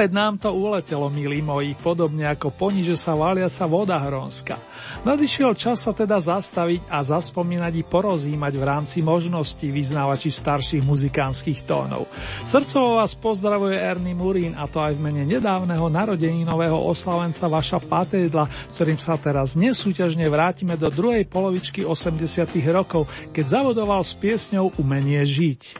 Opäť nám to uletelo, milí moji, podobne ako poniže sa váliaca voda hrónska. Nadišiel čas sa teda zastaviť a zaspomínať i porozímať v rámci možností vyznávači starších muzikánskych tónov. Srdcovo vás pozdravuje Ernie Murín a to aj v mene nedávneho narodeninového oslavenca Vaša Patédla, s ktorým sa teraz nesúťažne vrátime do druhej polovičky 80 rokov, keď zavodoval s piesňou Umenie žiť.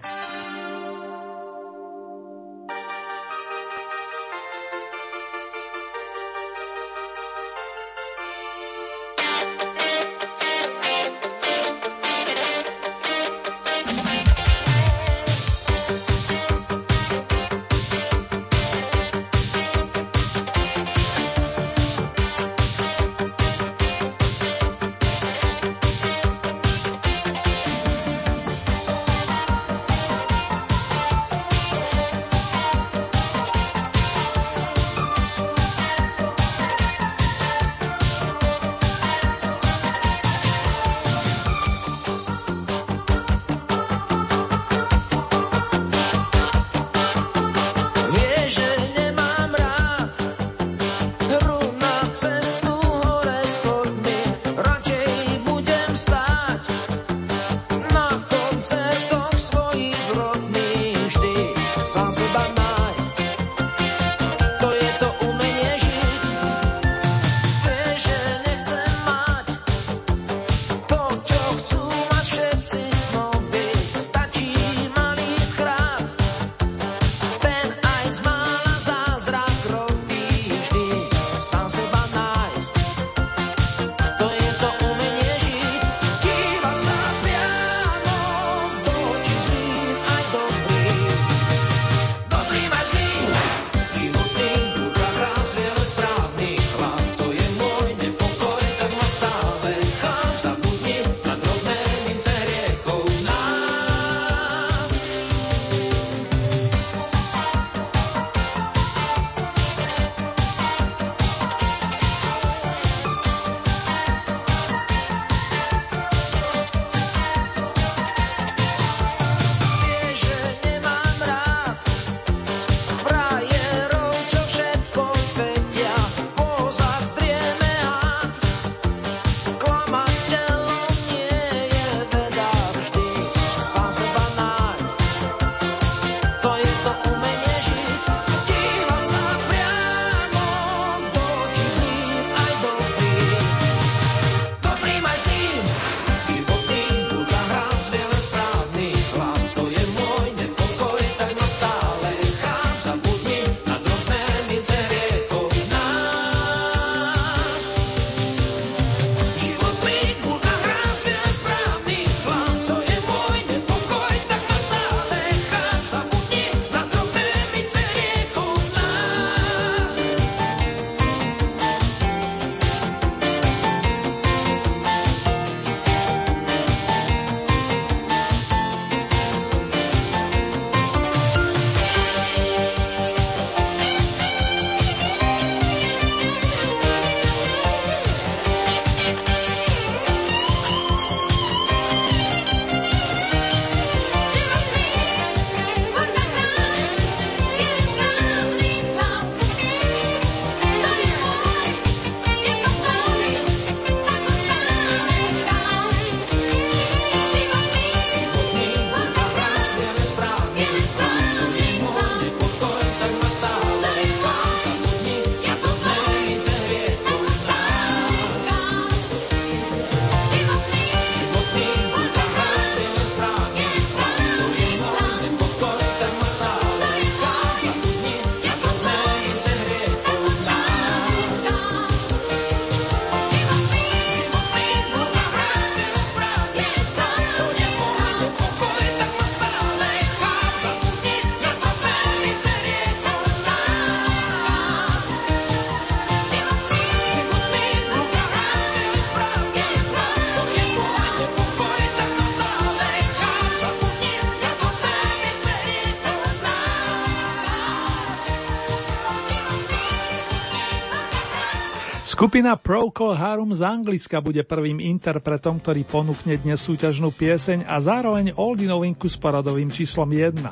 Skupina Procol Harum z Anglicka bude prvým interpretom, ktorý ponúkne dnes súťažnú pieseň a zároveň oldy novinku s poradovým číslom 1.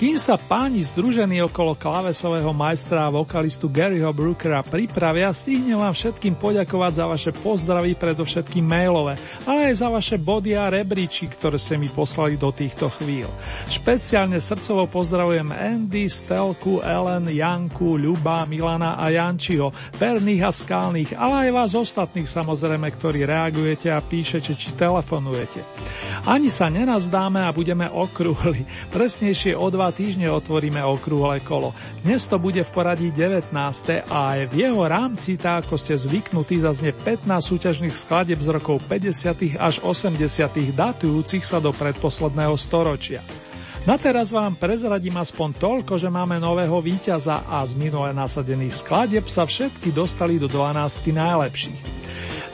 Kým sa páni združení okolo klávesového majstra a vokalistu Garyho Brookera pripravia, stihnem vám všetkým poďakovať za vaše pozdravy, predovšetkým mailové, ale aj za vaše body a rebríči, ktoré ste mi poslali do týchto chvíľ. Špeciálne srdcovo pozdravujem Andy, Stelku, Ellen, Janku, Ľuba, Milana a Jančiho, verných a skál aktuálnych, ale aj vás ostatných samozrejme, ktorí reagujete a píšete či telefonujete. Ani sa nenazdáme a budeme okrúhli. Presnejšie o dva týždne otvoríme okrúhle kolo. Dnes to bude v poradí 19. a aj v jeho rámci, tak ako ste zvyknutí, zaznie 15 súťažných skladeb z rokov 50. až 80. datujúcich sa do predposledného storočia. Na teraz vám prezradím aspoň toľko, že máme nového víťaza a z minule nasadených skladeb sa všetky dostali do 12 najlepších.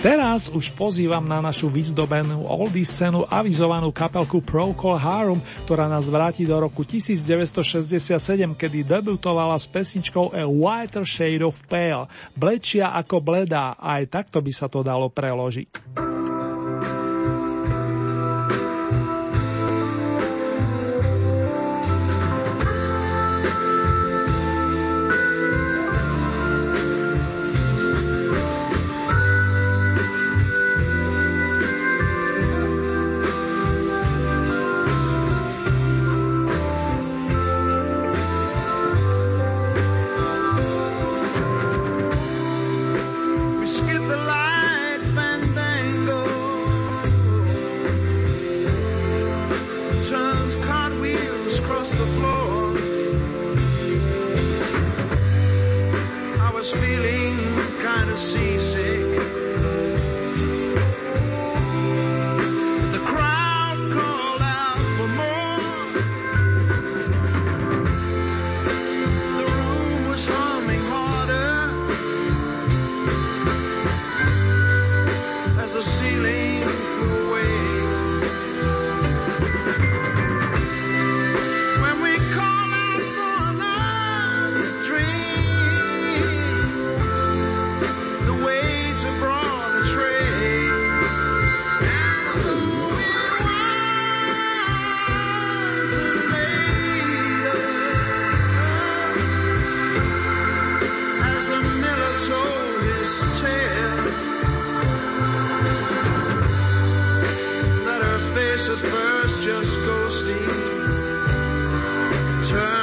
Teraz už pozývam na našu vyzdobenú oldie scénu avizovanú kapelku Procol Harum, ktorá nás vráti do roku 1967, kedy debutovala s pesničkou A Whiter Shade of Pale, blečia ako bledá, aj takto by sa to dalo preložiť. Texas first, just go steep. Turn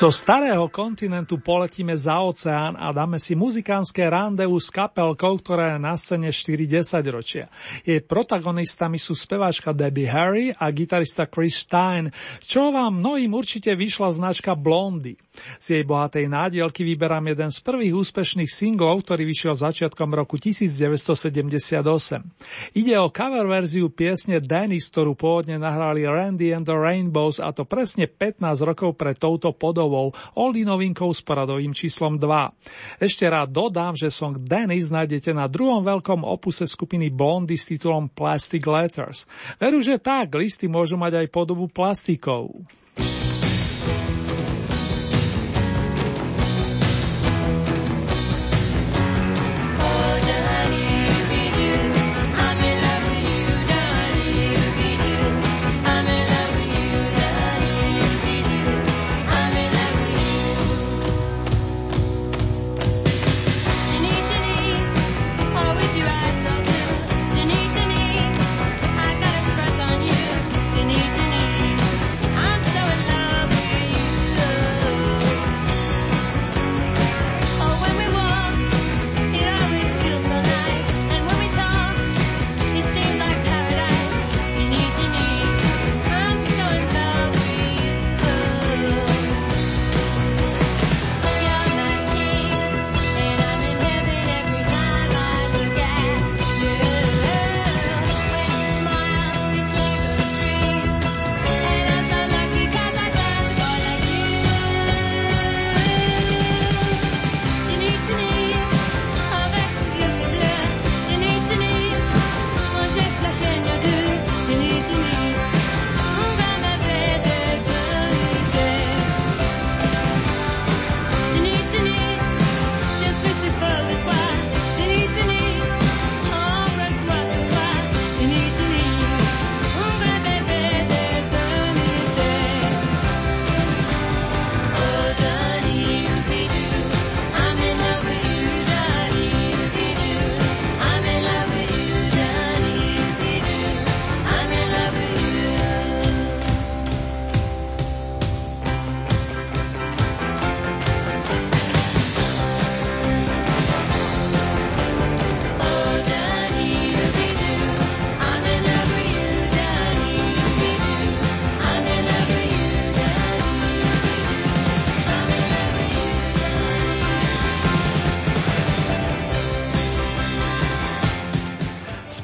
Zo starého kontinentu poletíme za oceán a dáme si muzikánske randevu s kapelkou, ktorá je na scéne 4-10 ročia. Jej protagonistami sú speváčka Debbie Harry a gitarista Chris Stein, čo vám mnohým určite vyšla značka Blondy. Z jej bohatej nádielky vyberám jeden z prvých úspešných singlov, ktorý vyšiel začiatkom roku 1978. Ide o cover verziu piesne Dennis, ktorú pôvodne nahrali Randy and the Rainbows a to presne 15 rokov pred touto Pavlovou, Oldy novinkou s poradovým číslom 2. Ešte rád dodám, že song Dennis nájdete na druhom veľkom opuse skupiny Blondy s titulom Plastic Letters. Veru, že tak, listy môžu mať aj podobu plastikov.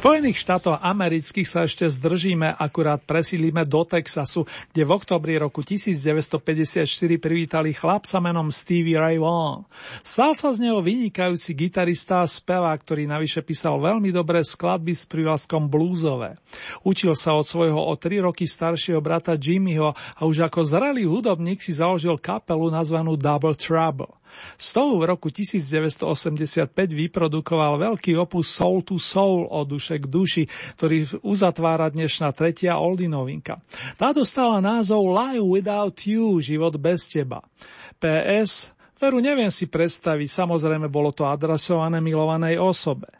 fun. Spojených štátov amerických sa ešte zdržíme, akurát presílime do Texasu, kde v oktobri roku 1954 privítali chlapca menom Stevie Ray Vaughan. Stal sa z neho vynikajúci gitarista a spevák, ktorý navyše písal veľmi dobré skladby s prívlaskom bluesové. Učil sa od svojho o tri roky staršieho brata Jimmyho a už ako zrelý hudobník si založil kapelu nazvanú Double Trouble. Z toho v roku 1985 vyprodukoval veľký opus Soul to Soul o duše k duši, ktorý uzatvára dnešná tretia Oldy novinka. Tá dostala názov Live Without You, život bez teba. PS, veru neviem si predstaviť, samozrejme bolo to adresované milovanej osobe.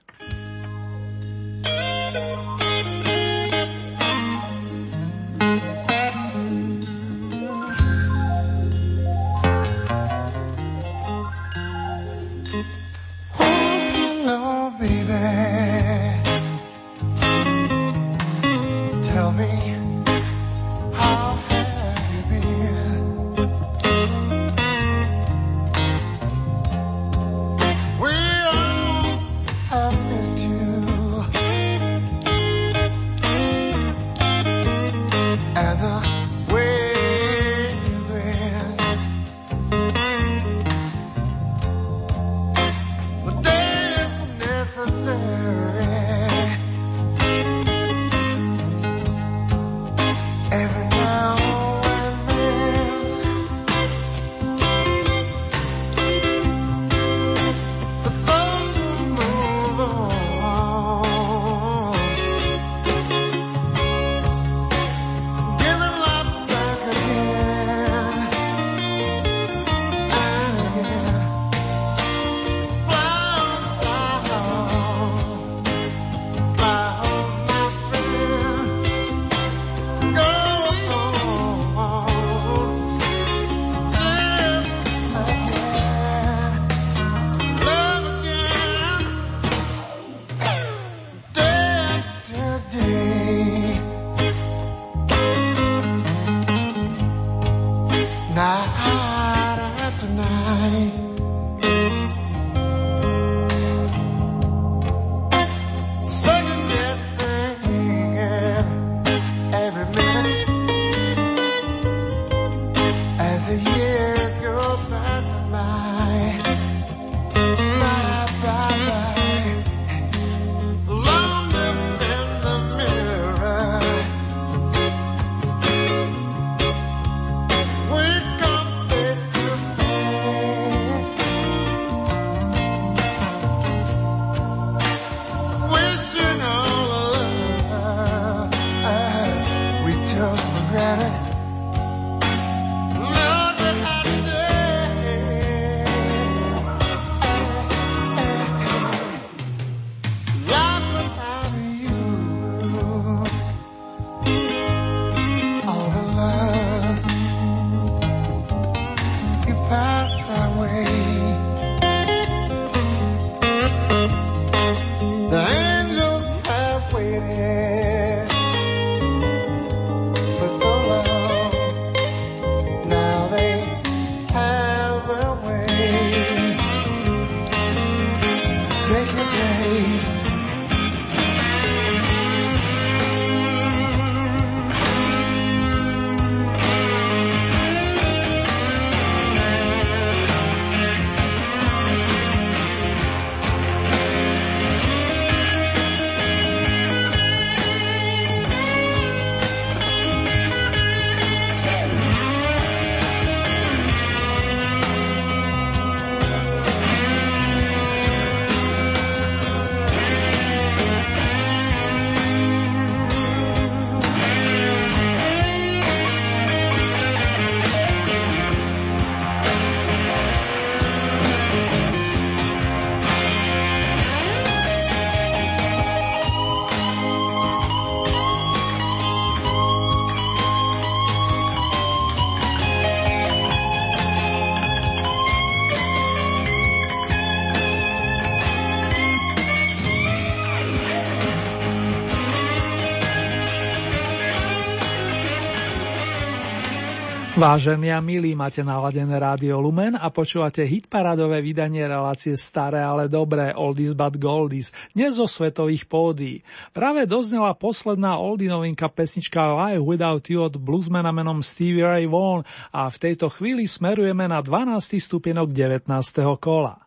Vážení a milí, máte naladené rádio Lumen a počúvate hitparadové vydanie relácie Staré, ale dobré, Oldies but Goldies, dnes zo svetových pódií. Práve doznela posledná oldie novinka pesnička Live Without You od bluesmana menom Stevie Ray Vaughan a v tejto chvíli smerujeme na 12. stupienok 19. kola.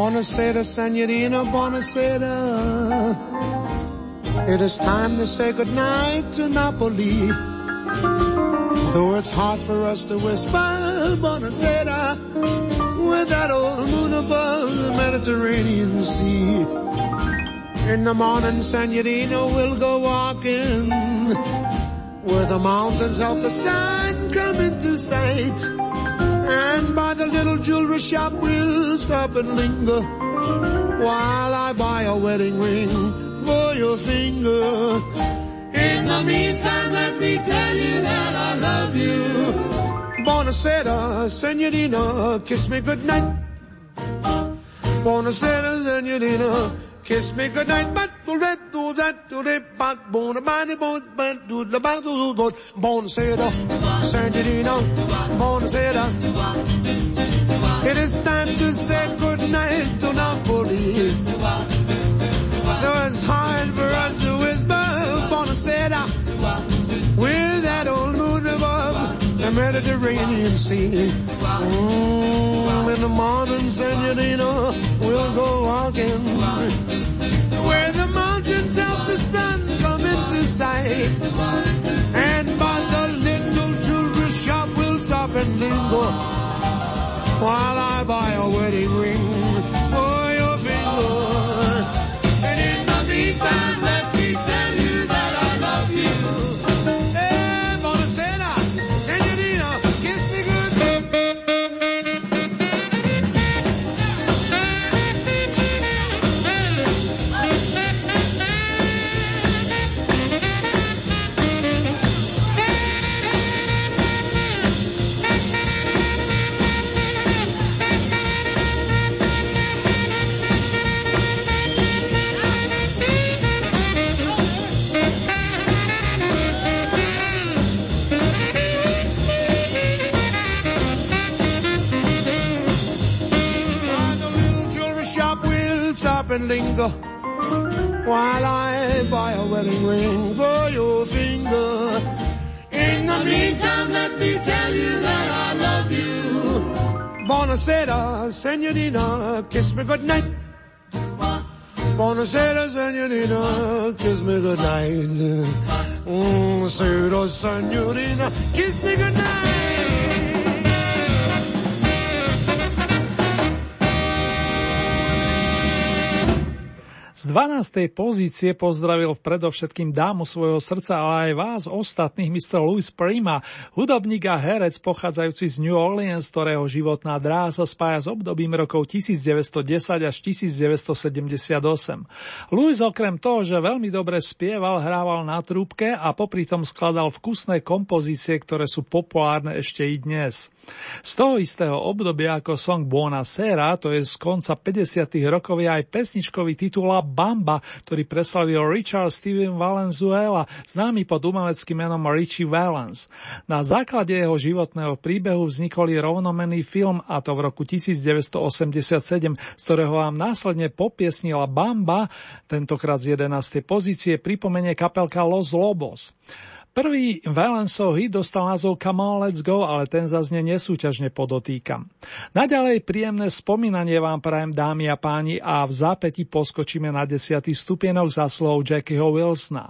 Buonasera, senorina, buonasera. It is time to say goodnight to Napoli. Though it's hard for us to whisper, buonasera, with that old moon above the Mediterranean Sea. In the morning, Signorina, we'll go walking, where the mountains help the sun come into sight. And by the little jewelry shop we'll stop and linger while I buy a wedding ring for your finger. In the meantime, let me tell you that I love you. Buonasera, senorina, kiss me goodnight. Buonasera, senorina, kiss me goodnight. But do that, do that, do that, but bon, body, bon, but do the body, bon, buonasera, senorina, buonasera. It is time to say goodnight to Napoli. Though it's hard for us to whisper, buonasera, with that old moon above the Mediterranean Sea. Mm, in the morning, senorina, we'll go walking where the of the sun come into sight. And by the little jewelry shop, we'll stop and linger while I buy a wedding ring linger while I buy a wedding ring for your finger. In the meantime, let me tell you that I love you. Buonasera, senorina, kiss me goodnight. Buonasera, senorina, kiss me goodnight. Mm, Buonasera, senorina, kiss me goodnight. Z 12. pozície pozdravil predovšetkým dámu svojho srdca, ale aj vás ostatných, Mr. Louis Prima, hudobník a herec pochádzajúci z New Orleans, ktorého životná dráha sa spája s obdobím rokov 1910 až 1978. Louis okrem toho, že veľmi dobre spieval, hrával na trúbke a popri tom skladal vkusné kompozície, ktoré sú populárne ešte i dnes. Z toho istého obdobia ako song Buona Sera, to je z konca 50. rokov, je aj pesničkový titul La Bamba, ktorý preslavil Richard Steven Valenzuela, známy pod umeleckým menom Richie Valens. Na základe jeho životného príbehu vznikol rovnomenný film, a to v roku 1987, z ktorého vám následne popiesnila Bamba, tentokrát z 11. pozície pripomenie kapelka Los Lobos. Prvý Valensov hit dostal názov Come on, let's go, ale ten zazne nesúťažne podotýkam. Naďalej príjemné spomínanie vám prajem dámy a páni a v zápäti poskočíme na desiatý stupienok za slov Jackieho Wilsona.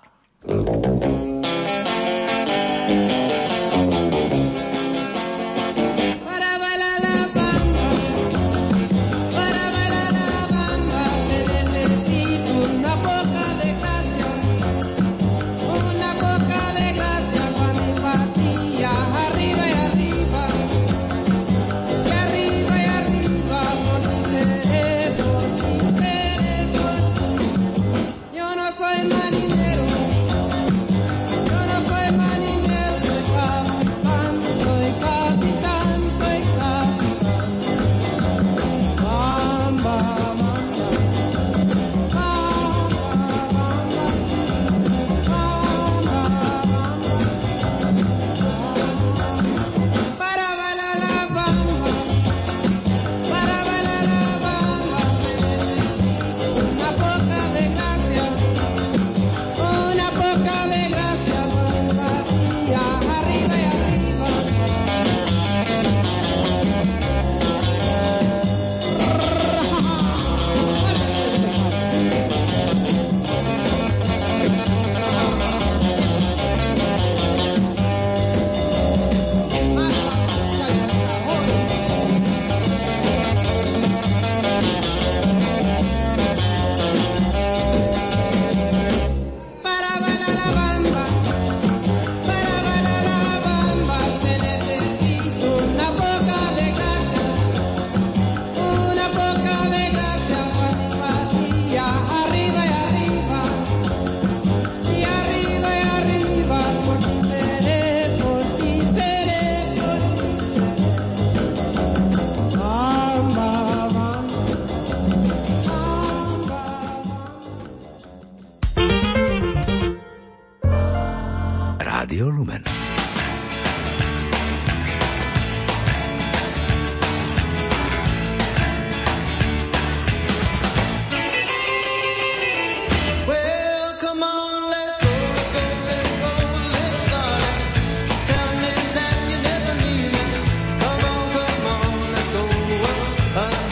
Don't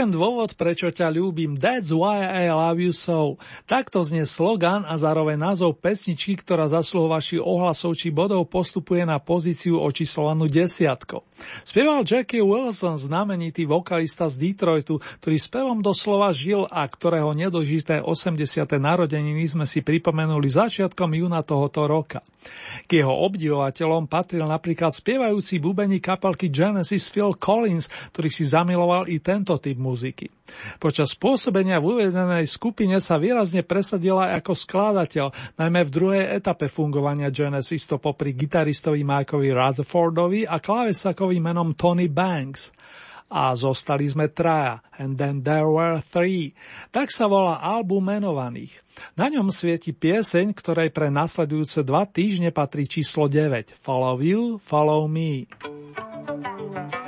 ten dôvod, prečo ťa ľúbim. That's why I love you so. Takto znie slogan a zároveň názov pesničky, ktorá vašich ohlasov či bodov postupuje na pozíciu očíslovanú desiatko. Spieval Jackie Wilson, znamenitý vokalista z Detroitu, ktorý spevom doslova žil a ktorého nedožité 80. narodeniny sme si pripomenuli začiatkom júna tohoto roka. K jeho obdivovateľom patril napríklad spievajúci bubení kapelky Genesis Phil Collins, ktorý si zamiloval i tento typ muziky. Počas pôsobenia v uvedenej skupine sa výrazne presadila ako skladateľ, najmä v druhej etape fungovania Genesis to popri gitaristovi Mikeovi Rutherfordovi a klávesakovi menom Tony Banks a zostali sme traja, and then there were three. Tak sa volá album menovaných. Na ňom svieti pieseň, ktorej pre nasledujúce dva týždne patrí číslo 9. Follow you, follow me. Stay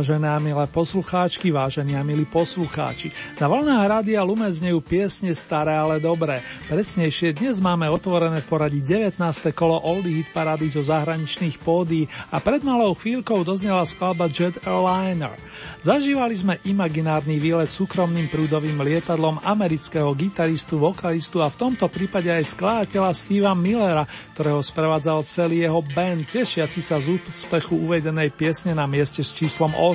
Vážené a milé poslucháčky, vážení a milí poslucháči, na vlnách Rádia Lumen znejú piesne staré, ale dobré. Presnejšie dnes máme otvorené v poradí 19. kolo Oldie Hit Parady zo zahraničných pódií a pred malou chvíľkou doznela skladba Jet Airliner. Zažívali sme imaginárny výlet súkromným prúdovým lietadlom amerického gitaristu, vokalistu a v tomto prípade aj skladateľa Steva Millera, ktorého sprevádzal celý jeho band, tešiaci sa z úspechu uvedenej piesne na mieste s číslom 8.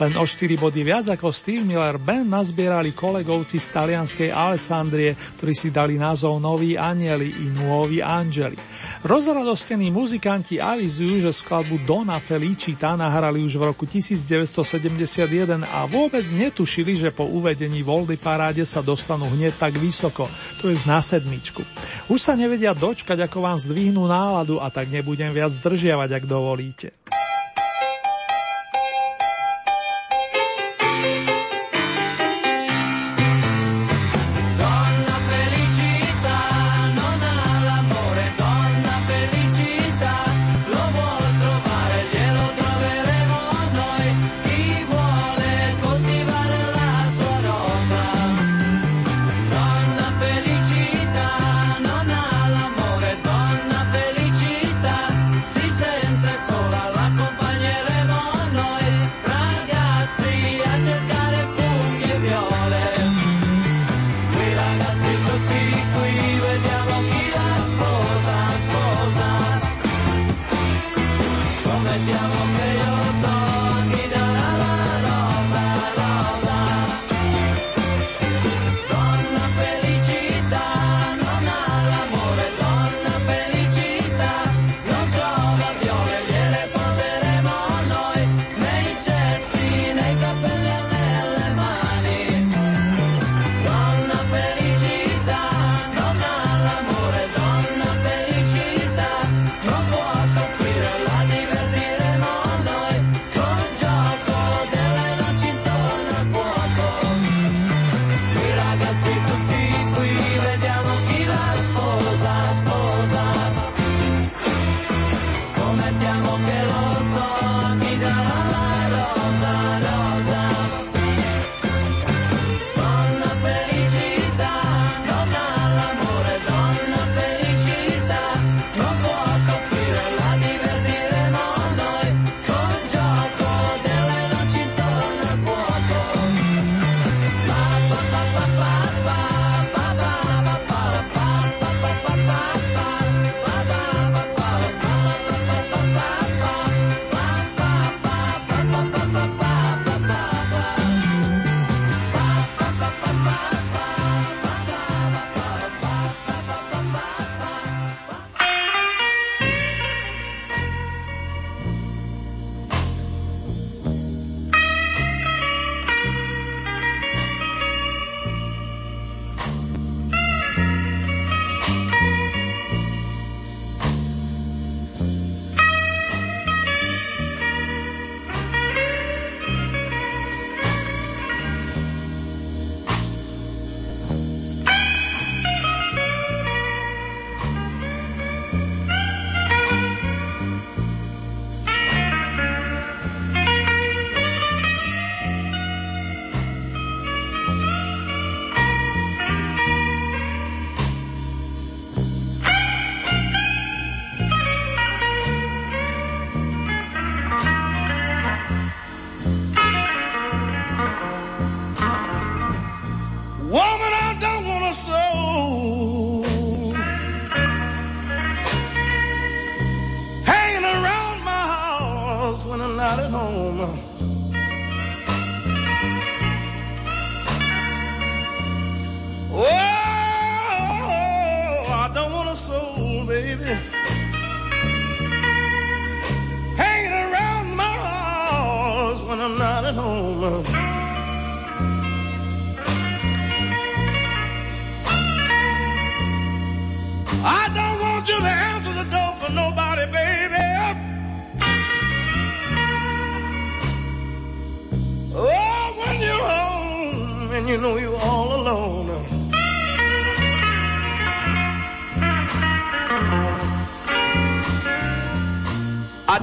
Len o 4 body viac ako Steve Miller band nazbierali kolegovci z talianskej Alessandrie, ktorí si dali názov Noví anieli i Nuovi angeli. Rozradostení muzikanti avizujú, že skladbu Dona Felicita nahrali už v roku 1971 a vôbec netušili, že po uvedení Voldy paráde sa dostanú hneď tak vysoko, to je na sedmičku. Už sa nevedia dočkať, ako vám zdvihnú náladu a tak nebudem viac zdržiavať, ak dovolíte.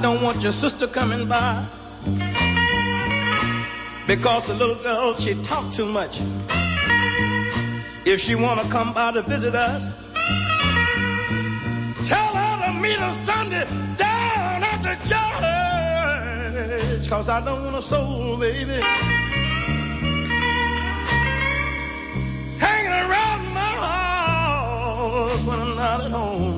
Don't want your sister coming by because the little girl, she talk too much. If she wanna come by to visit us, tell her to meet us Sunday down at the church. Cause I don't want a soul, baby. Hanging around my house when I'm not at home.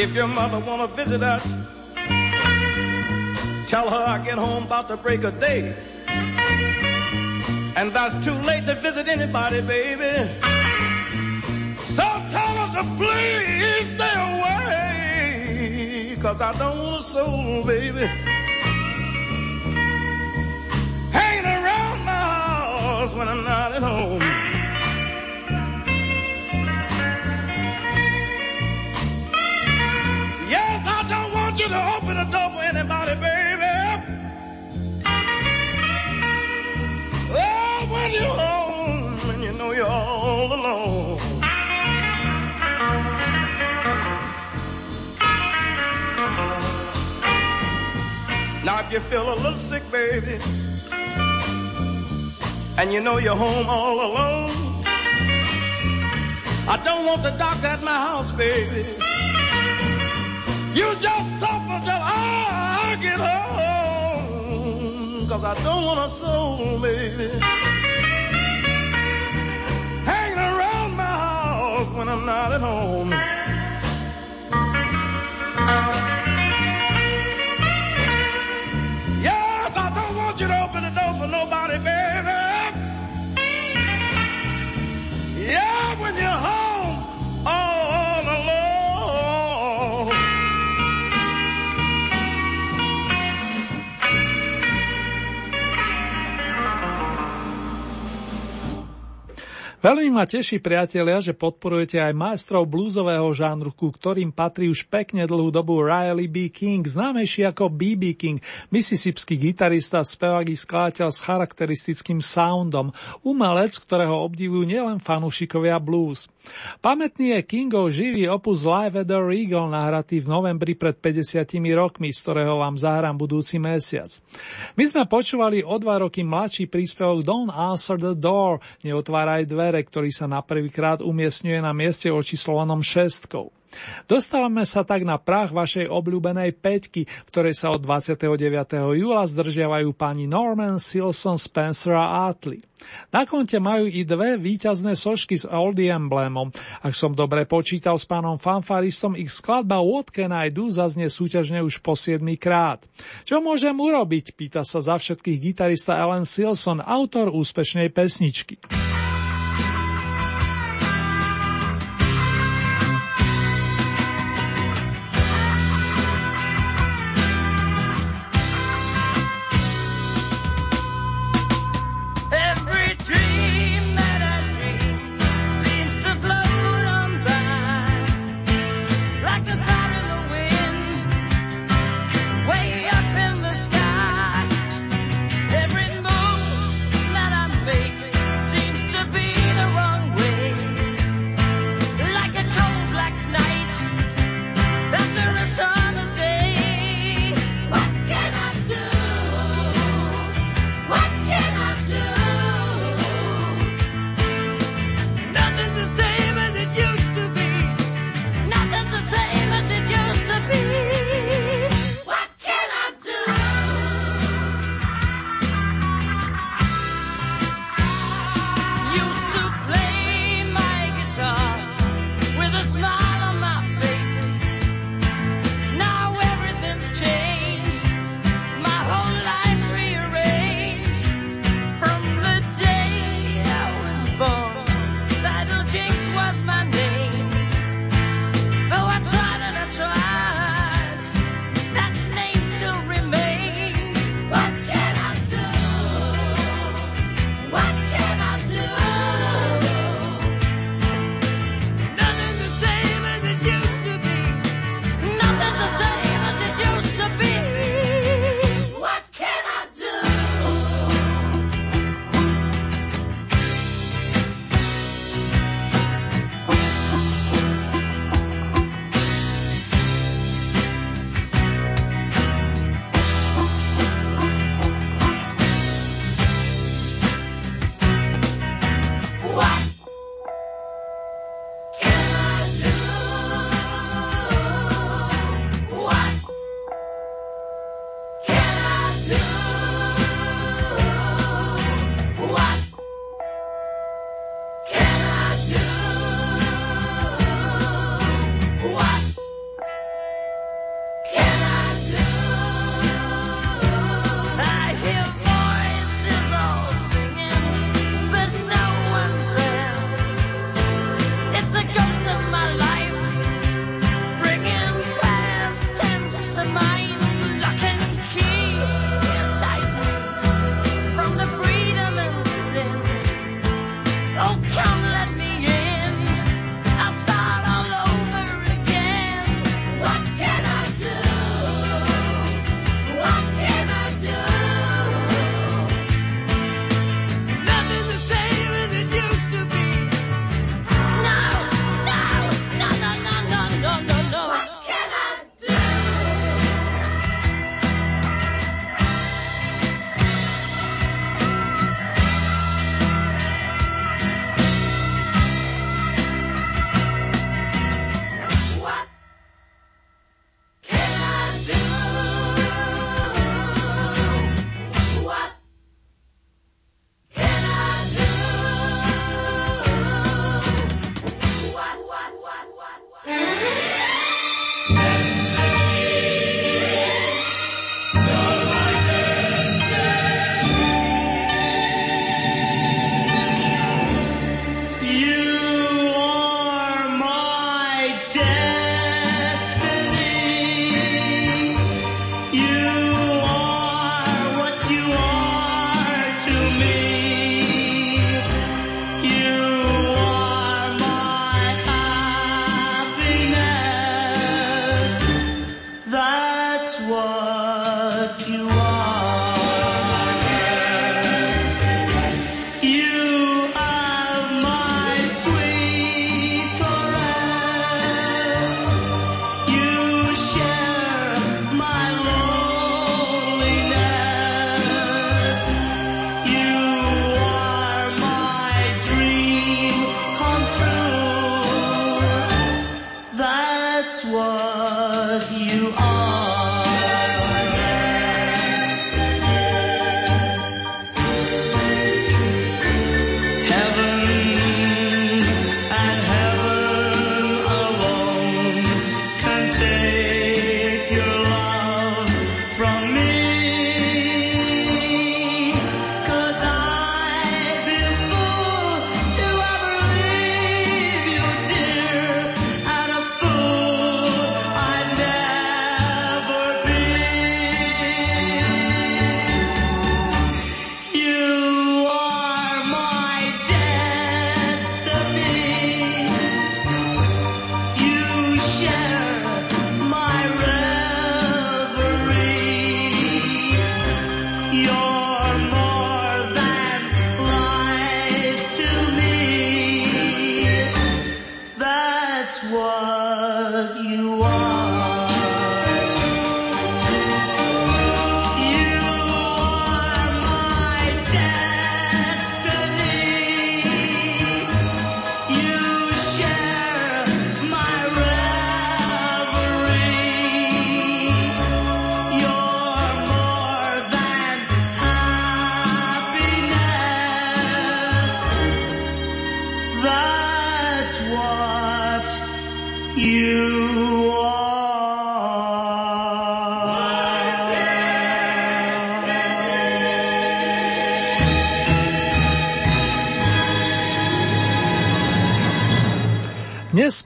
If your mother wanna visit us, tell her I get home about the break of day. And that's too late to visit anybody, baby. So tell her to please stay away. Cause I don't want a soul, baby. Hanging around my house when I'm not at home. You to open the door for anybody, baby. Oh, when you're home and you know you're all alone. Now, if you feel a little sick, baby, and you know you're home all alone, I don't want the doctor at my house, baby. You just suffer till I get home. Cause I don't want a soul, baby. Hanging around my house when I'm not at home. Veľmi ma teší, priatelia, že podporujete aj majstrov bluesového žánru, ku ktorým patrí už pekne dlhú dobu Riley B. King, známejší ako B.B. King, mississipský gitarista, spevák i skladateľ s charakteristickým soundom, umelec, ktorého obdivujú nielen fanúšikovia blues. Pamätný je Kingov živý opus Live at the Regal, nahratý v novembri pred 50 rokmi, z ktorého vám zahrám budúci mesiac. My sme počúvali o dva roky mladší príspevok Don't Answer the Door, neotváraj dvere, ktorý sa na prvýkrát umiestňuje na mieste očíslovanom šestkou. Dostávame sa tak na prach vašej obľúbenej peťky, v ktorej sa od 29. júla zdržiavajú pani Norman, Silson, Spencer a Atley. Na konte majú i dve víťazné sošky s Oldie emblémom. Ak som dobre počítal s pánom fanfaristom, ich skladba What Can I Do zaznie súťažne už po 7 krát. Čo môžem urobiť? Pýta sa za všetkých gitarista Alan Silson, autor úspešnej pesničky.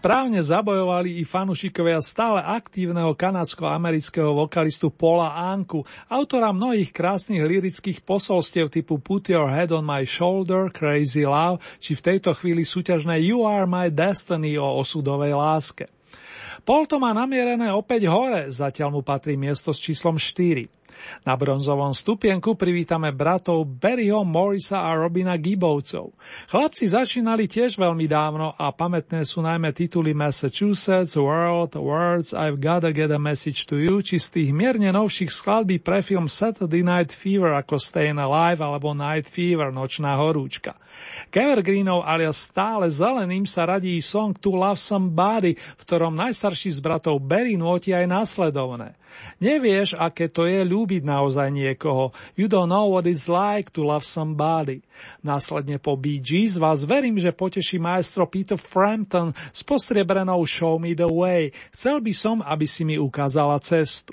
Správne zabojovali i fanušikovia stále aktívneho kanadsko-amerického vokalistu Paula Anku, autora mnohých krásnych lirických posolstiev typu Put Your Head on My Shoulder, Crazy Love, či v tejto chvíli súťažné You Are My Destiny o osudovej láske. Paul to má namierené opäť hore, zatiaľ mu patrí miesto s číslom 4. Na bronzovom stupienku privítame bratov Barryho Morrisa a Robina Gibbovcov. Chlapci začínali tiež veľmi dávno a pamätné sú najmä tituly Massachusetts, World, Words, I've Gotta Get a Message to You, či z tých mierne novších skladby pre film Saturday Night Fever ako Stayin' Alive alebo Night Fever, Nočná horúčka. K Evergreenov alias stále zeleným sa radí song To Love Somebody, v ktorom najstarší z bratov Barry nôti aj následovné. Nevieš, aké to je ľúbiť naozaj niekoho. You don't know what it's like to love somebody. Následne po Bee Gees vás verím, že poteší maestro Peter Frampton s postriebrenou Show Me the Way. Chcel by som, aby si mi ukázala cestu.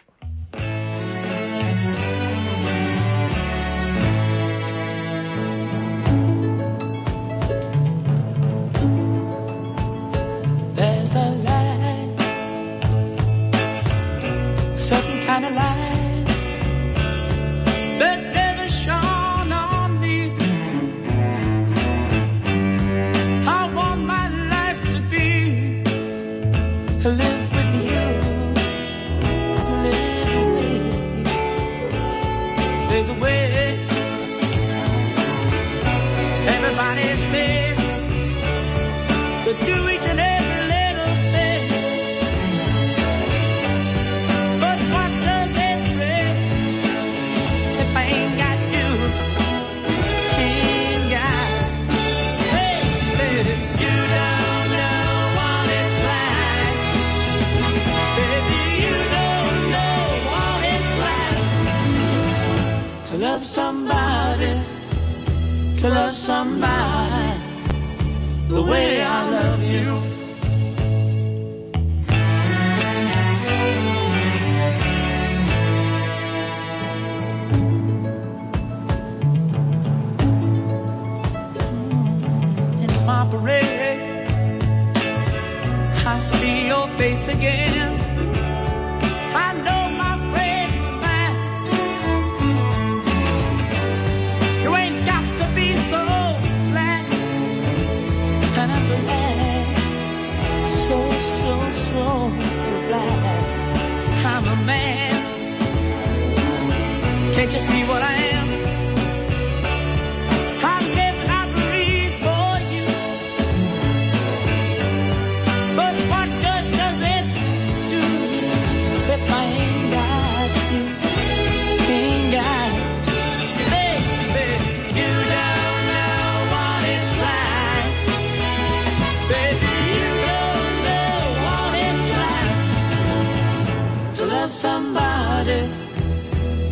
somebody, to love somebody the way I love you. My parade. I see your face again. I'm a man. Can't you see what I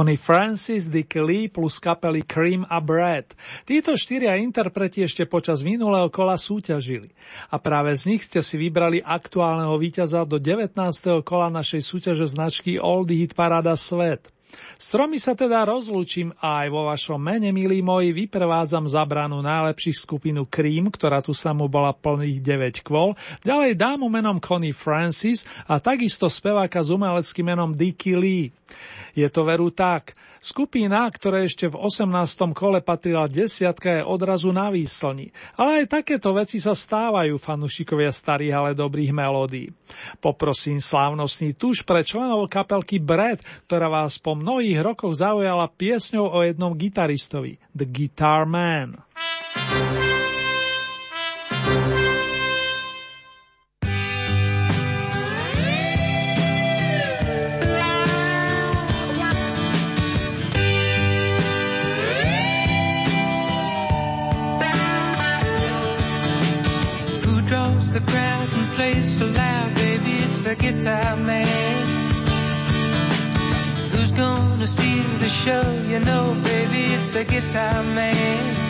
Connie Francis, Dick Lee plus kapely Cream a Brad. Títo štyria interpreti ešte počas minulého kola súťažili. A práve z nich ste si vybrali aktuálneho víťaza do 19. kola našej súťaže značky Oldie Hit Parada Svet. S tromi sa teda rozlúčim a aj vo vašom mene, milí moji, vyprevádzam zabranu najlepších skupinu Cream, ktorá tu sa mu bola plných 9 kvôl, ďalej dámu menom Connie Francis a takisto speváka s umeleckým menom Dicky Lee. Je to veru tak. Skupina, ktoré ešte v 18. kole patrila desiatka, je odrazu na výslni. Ale aj takéto veci sa stávajú fanúšikovia starých, ale dobrých melódií. Poprosím slávnostný tuž pre členov kapelky Brad, ktorá vás po mnohých rokoch zaujala piesňou o jednom gitaristovi, The Guitar Man. thank you the guitar man. Who's gonna steal the show? You know, baby, it's the guitar man.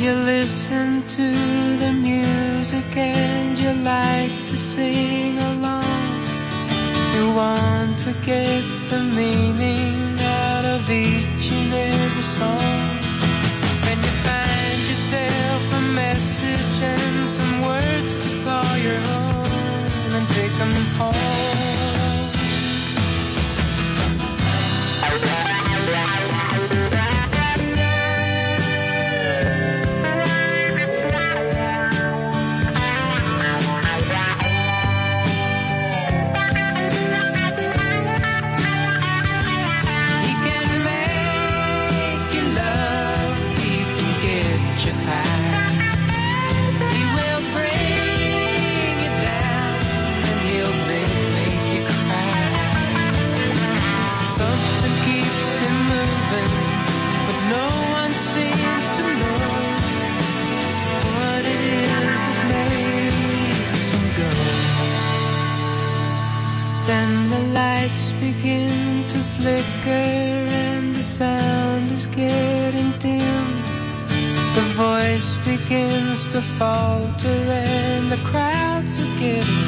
you listen to the music and you like to sing along, you want to get the meaning out of each and every song. And you find yourself a message and some words to call your own and take them home. begins to falter and the crowds are getting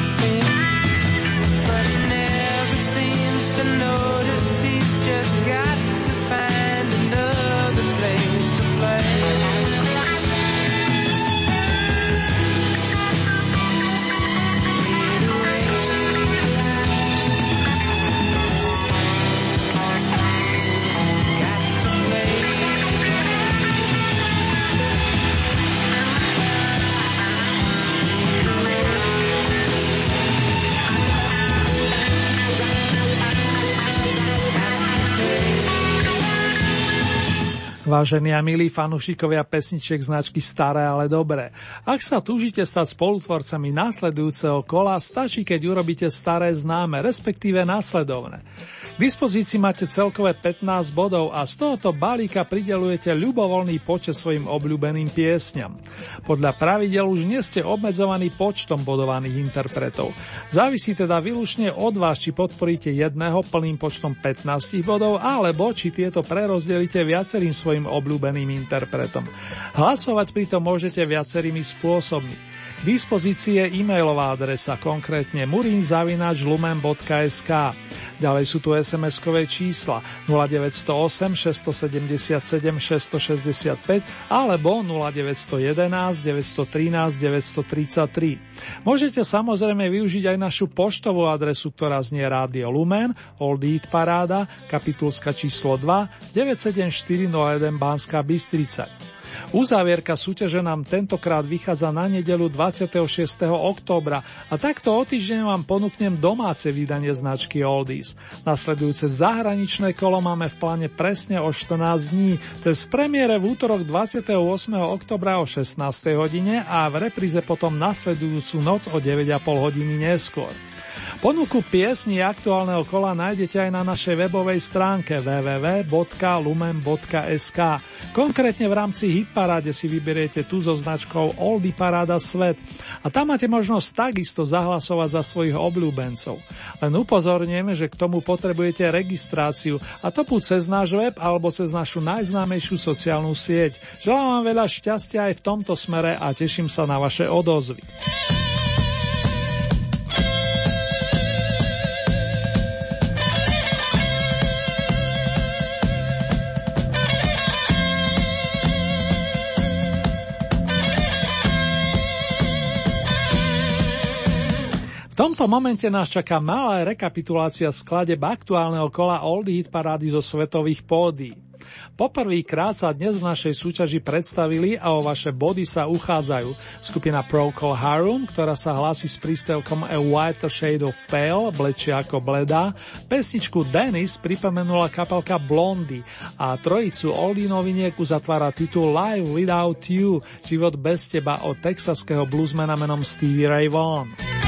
Vážení a milí fanúšikovia pesničiek značky Staré, ale dobré. Ak sa túžite stať spolutvorcami následujúceho kola, stačí, keď urobíte staré známe, respektíve následovné. K dispozícii máte celkové 15 bodov a z tohoto balíka pridelujete ľubovoľný počet svojim obľúbeným piesňam. Podľa pravidel už nie ste obmedzovaní počtom bodovaných interpretov. Závisí teda výlučne od vás, či podporíte jedného plným počtom 15 bodov, alebo či tieto prerozdelíte viacerým svojim obľúbeným interpretom. Hlasovať pritom môžete viacerými spôsobmi. K dispozícii je e-mailová adresa, konkrétne murinzavinačlumen.sk. Ďalej sú tu SMS-kové čísla 0908 677 665 alebo 0911 913 933. Môžete samozrejme využiť aj našu poštovú adresu, ktorá znie Rádio Lumen, Old Eat Paráda, kapitulska číslo 2, 97401 Banská Bystrica. Uzávierka súťaže nám tentokrát vychádza na nedelu 26. októbra a takto o týždeň vám ponúknem domáce vydanie značky Oldies. Nasledujúce zahraničné kolo máme v pláne presne o 14 dní, to je v premiére v útorok 28. oktobra o 16. hodine a v repríze potom nasledujúcu noc o 9,5 hodiny neskôr. Ponuku piesni aktuálneho kola nájdete aj na našej webovej stránke www.lumen.sk. Konkrétne v rámci Hitparáde si vyberiete tú so značkou Oldy Paráda Svet a tam máte možnosť takisto zahlasovať za svojich obľúbencov. Len upozorníme, že k tomu potrebujete registráciu a to buď cez náš web alebo cez našu najznámejšiu sociálnu sieť. Želám vám veľa šťastia aj v tomto smere a teším sa na vaše odozvy. Tomto momente nás čaká malá rekapitulácia skladeb aktuálneho kola Oldie Hit parády zo svetových pódy. Poprvýkrát sa dnes v našej súťaži predstavili a o vaše body sa uchádzajú skupina Procol Harum, ktorá sa hlási s príspevkom A Whiter Shade of Pale, blečia ako bledá, pesničku Dennis pripomenula kapelka Blondy a trojicu Oldie noviniek uzatvára titul Live Without You, život bez teba od texaského bluesmana menom Stevie Ray Vaughan.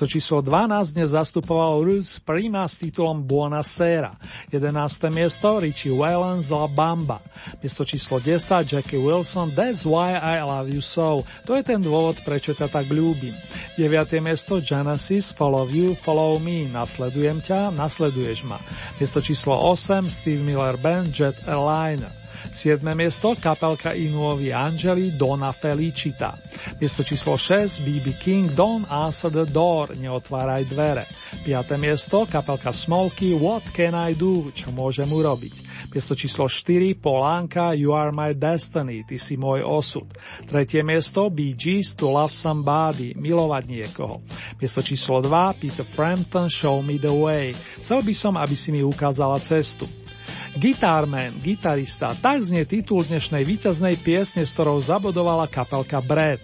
Miesto číslo 12 dnes zastupoval Ruth Prima s titulom Buona Sera. 11. miesto Richie Wayland z La Bamba. Miesto číslo 10 Jackie Wilson That's Why I Love You So. To je ten dôvod, prečo ťa tak ľúbim. 9. miesto Genesis Follow You, Follow Me. Nasledujem ťa, nasleduješ ma. Miesto číslo 8 Steve Miller Band Jet Airliner. 7. miesto kapelka Inuovi Angeli Dona Felicita. Miesto číslo 6 BB King Don't Answer the Door Neotváraj dvere. 5. miesto kapelka Smokey What Can I Do Čo môžem urobiť. Miesto číslo 4 Polánka You Are My Destiny Ty si môj osud. Tretie miesto Bee Gees To Love Somebody Milovať niekoho. Miesto číslo 2 Peter Frampton Show Me the Way. Chcel by som, aby si mi ukázala cestu. Guitarman, gitarista, tak znie titul dnešnej víťaznej piesne, s ktorou zabodovala kapelka Brad.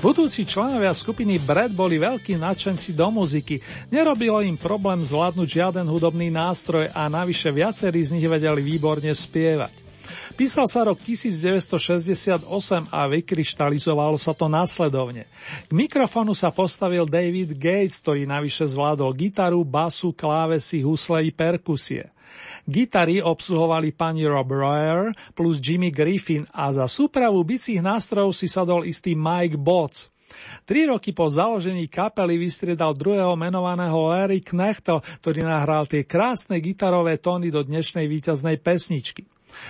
Budúci členovia skupiny Brad boli veľkí nadšenci do muziky. Nerobilo im problém zvládnuť žiaden hudobný nástroj a navyše viacerí z nich vedeli výborne spievať. Písal sa rok 1968 a vykryštalizovalo sa to následovne. K mikrofonu sa postavil David Gates, ktorý navyše zvládol gitaru, basu, klávesy, husle i perkusie. Gitary obsluhovali pani Rob Royer plus Jimmy Griffin a za súpravu bicích nástrojov si sadol istý Mike Botts. Tri roky po založení kapely vystriedal druhého menovaného Larry Knechtel, ktorý nahral tie krásne gitarové tóny do dnešnej víťaznej pesničky.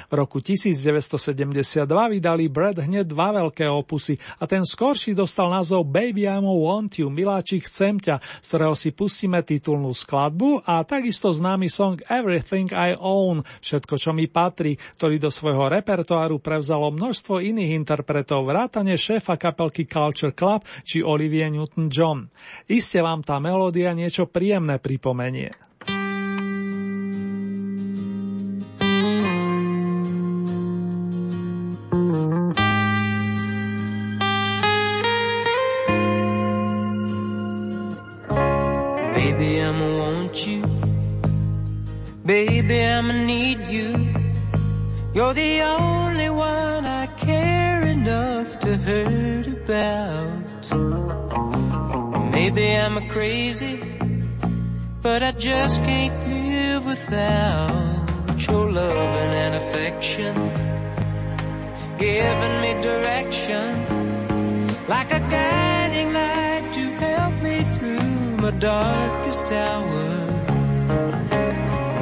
V roku 1972 vydali Brad hneď dva veľké opusy a ten skorší dostal názov Baby I'm a Want You, Miláčik chcem ťa, z ktorého si pustíme titulnú skladbu a takisto známy song Everything I Own, všetko čo mi patrí, ktorý do svojho repertoáru prevzalo množstvo iných interpretov, vrátane šéfa kapelky Culture Club či Olivia Newton-John. Iste vám tá melódia niečo príjemné pripomenie. Baby, I'ma need you. You're the only one I care enough to hurt about. Maybe I'm a crazy, but I just can't live without your loving and affection. Giving me direction, like a guiding light to help me through my darkest hours.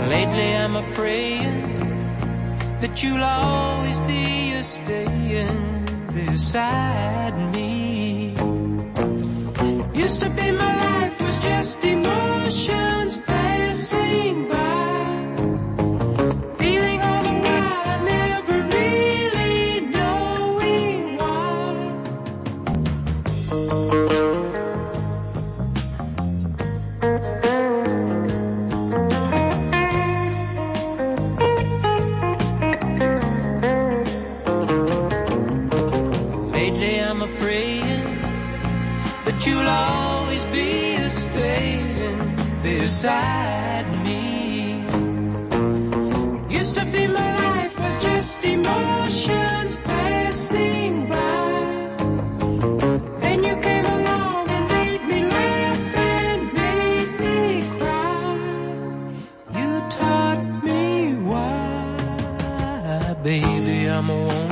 Lately I'm a praying that you'll always be a staying beside me. Used to be my life was just emotions passing by. I'm a woman.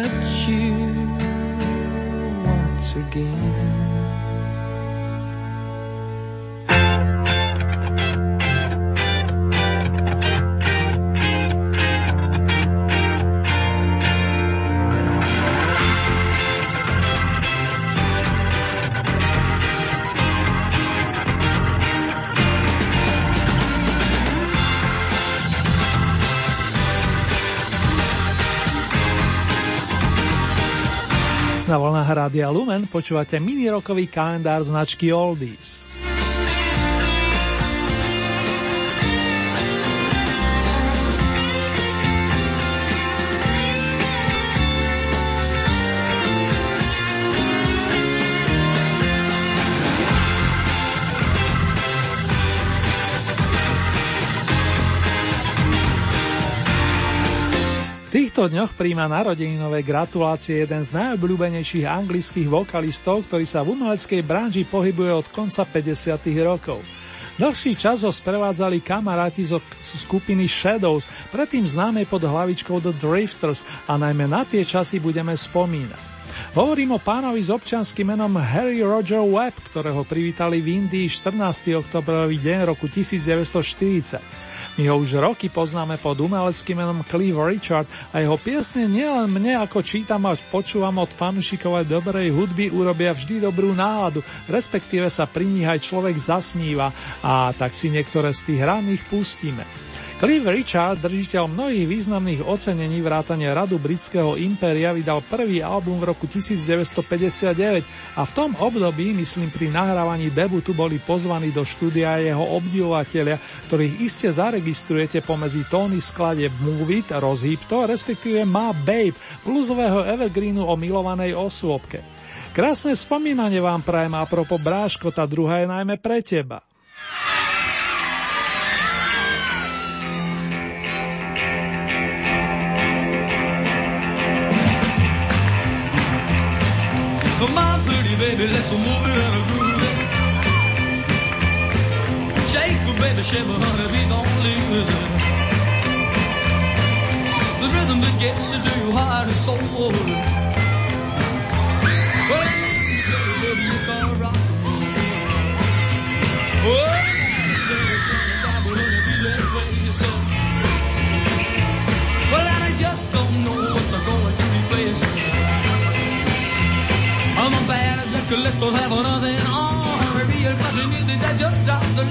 的曲 Rádia Lumen počúvate mini-rokový kalendár značky Oldies. Týchto dňoch príjma narodeninové gratulácie jeden z najobľúbenejších anglických vokalistov, ktorý sa v umeleckej branži pohybuje od konca 50. rokov. Dlhší čas ho sprevádzali kamaráti zo skupiny Shadows, predtým známej pod hlavičkou The Drifters a najmä na tie časy budeme spomínať. Hovorím o pánovi s občanským menom Harry Roger Webb, ktorého privítali v Indii 14. oktobrový deň roku 1940. My ho už roky poznáme pod umeleckým menom Clive Richard a jeho piesne nielen mne ako čítam a počúvam od fanúšikov dobrej hudby urobia vždy dobrú náladu, respektíve sa pri nich aj človek zasníva a tak si niektoré z tých hraných pustíme. Cliff Richard, držiteľ mnohých významných ocenení vrátane Radu britského impéria, vydal prvý album v roku 1959 a v tom období, myslím pri nahrávaní debutu, boli pozvaní do štúdia jeho obdivovateľia, ktorých iste zaregistrujete pomedzi tóny sklade Move It, Rozhýb to, respektíve má Babe, bluesového evergreenu o milovanej osôbke. Krásne spomínanie vám prajem a propo Bráško, tá druhá je najmä pre teba. Baby, let's move it and groove it. Shake baby, shiver, honey, we don't lose it. The rhythm that gets to your heart and soul.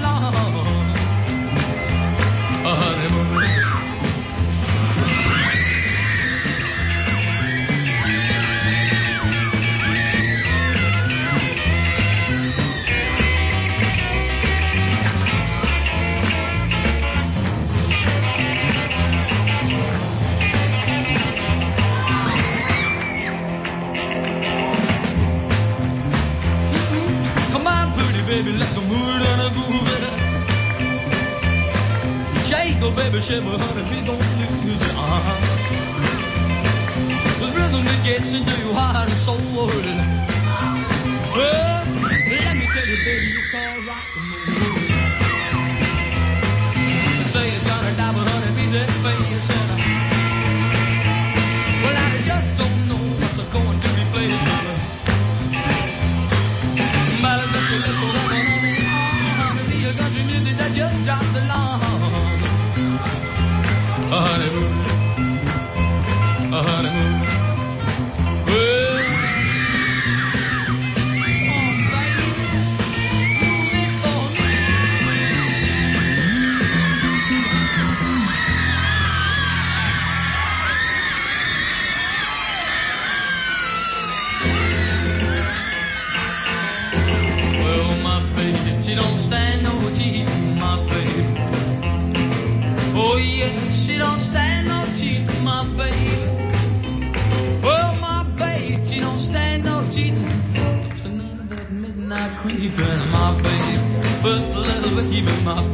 long. Shiver, honey, we don't lose it. Uh-huh. The rhythm that gets into your heart and soul. Well, let me tell you, baby, you call A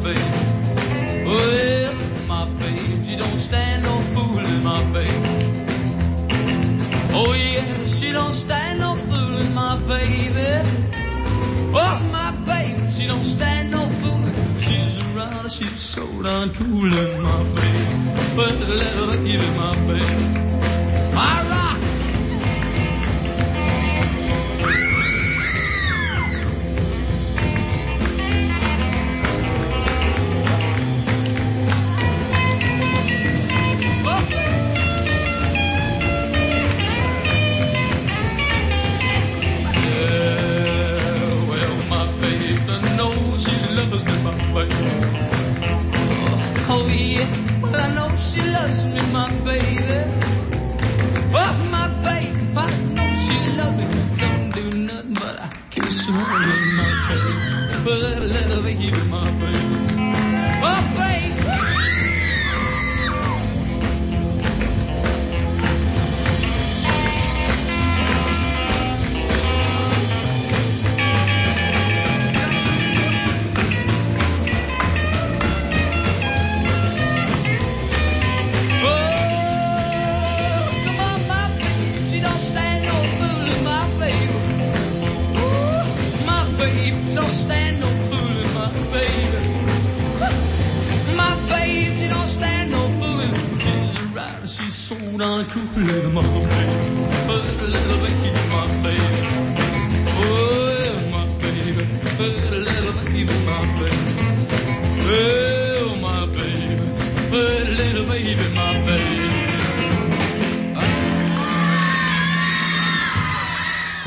babe. Well, my babe, she don't stand no fooling, my babe. Oh yeah, she don't stand no fooling, my baby. Oh, my babe, she don't stand no fooling. She's around, she's so darn cool, my babe. But a little baby, my babe. Oh yeah, well I know she loves me, my baby. Oh my baby, I know she loves me. Don't do nothing but I kiss her my baby. But I love you, my baby. Oh baby. Rider, she's so darn cool, little my baby. Oh, little baby, my baby. Oh, my baby. Oh, little baby, my baby. Oh, my baby. Oh, little baby, my baby.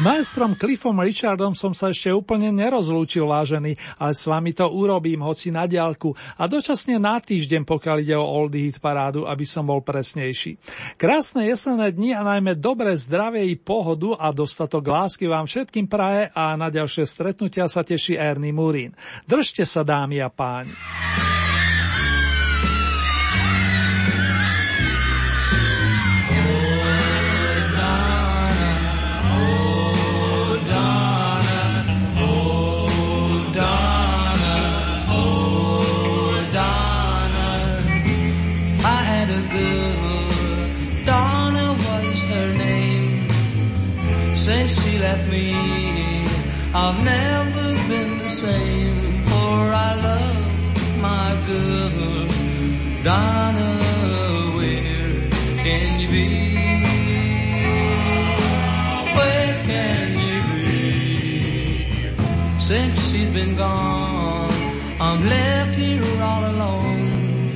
Maestrom Cliffom Richardom som sa ešte úplne nerozlúčil, vážený, ale s vami to urobím, hoci na diálku a dočasne na týždeň, pokiaľ ide o Oldie Hit parádu, aby som bol presnejší. Krásne jesenné dni a najmä dobré zdravie i pohodu a dostatok lásky vám všetkým praje a na ďalšie stretnutia sa teší Ernie Murín. Držte sa, dámy a páni. Since she left me, I've never been the same. For I love my girl, Donna. Where can you be? Where can you be? Since she's been gone, I'm left here all alone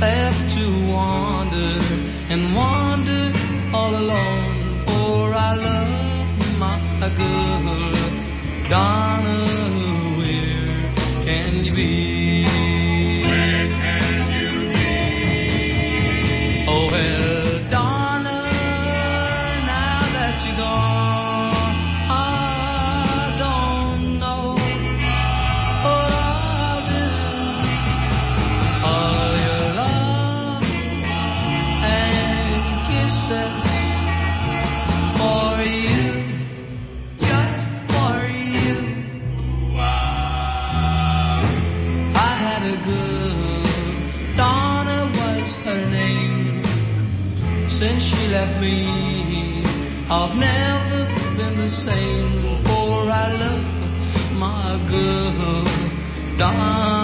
left to wander and wander all alone Donna you be where can you be oh well Donna now that you're gone I don't know what I'll do all your love and kisses left me, I've never been the same. For I love my girl, Donna.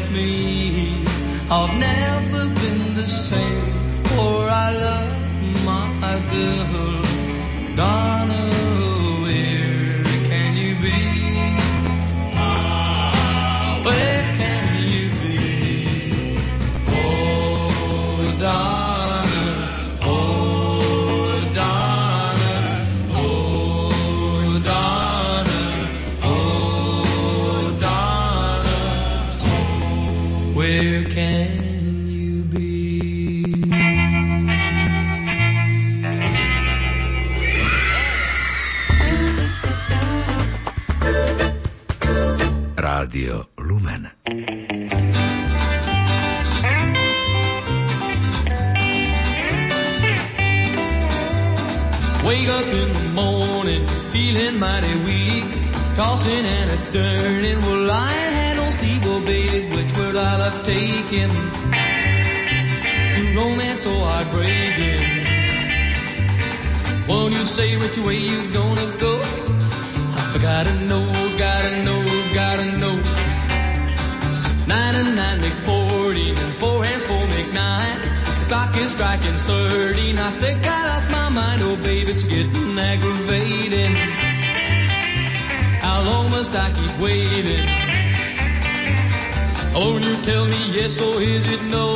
Since she left me, I've never mighty weak, tossing and a turning. Well, I had no sleep, oh babe, which word I love taking. To romance so heartbreaking. Won't you say which way you gonna go? I gotta know, gotta know, gotta know. Nine and nine make forty, and four and four make nine. clock is striking 30 and I think I lost my mind. Oh, babe, it's getting aggravating. How long must I keep waiting? Oh, you tell me yes or is it no?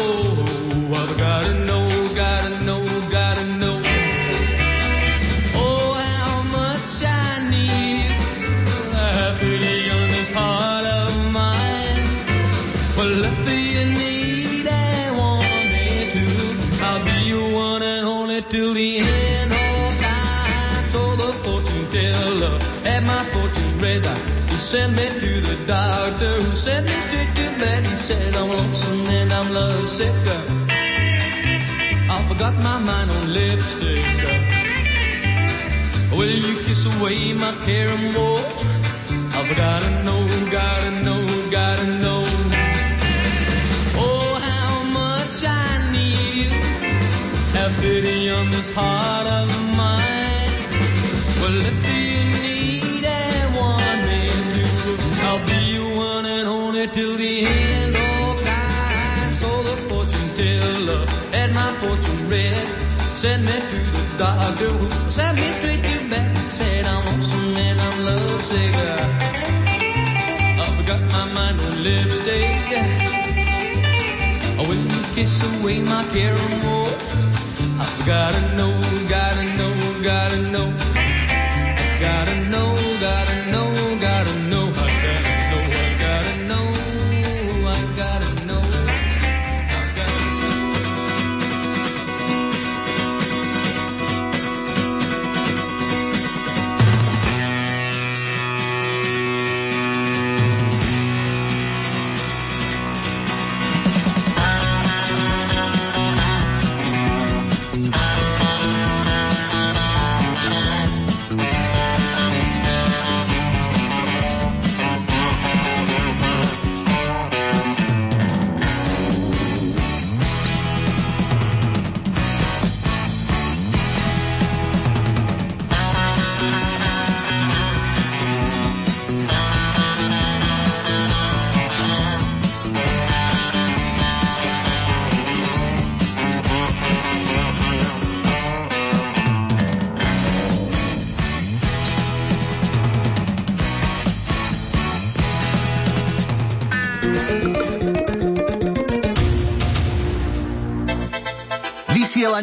I've gotta know, gotta know, gotta know. Oh, how much I need. I pity on this heart of mine. Well, if you need and want me to, I'll be your one and only till the end of time. So the fortune teller had my fortune He sent me to the doctor who sent me straight to bed. He said I'm lonesome and I'm lovesick. I forgot my mind on lipstick. Will you kiss away my care and woe? I've know, gotta know, Send me to the doctor who sent me straight to bed. Said I'm lonesome and I'm lovesick. I've got my mind on lipstick. When you kiss away my care and woe, I've gotta know,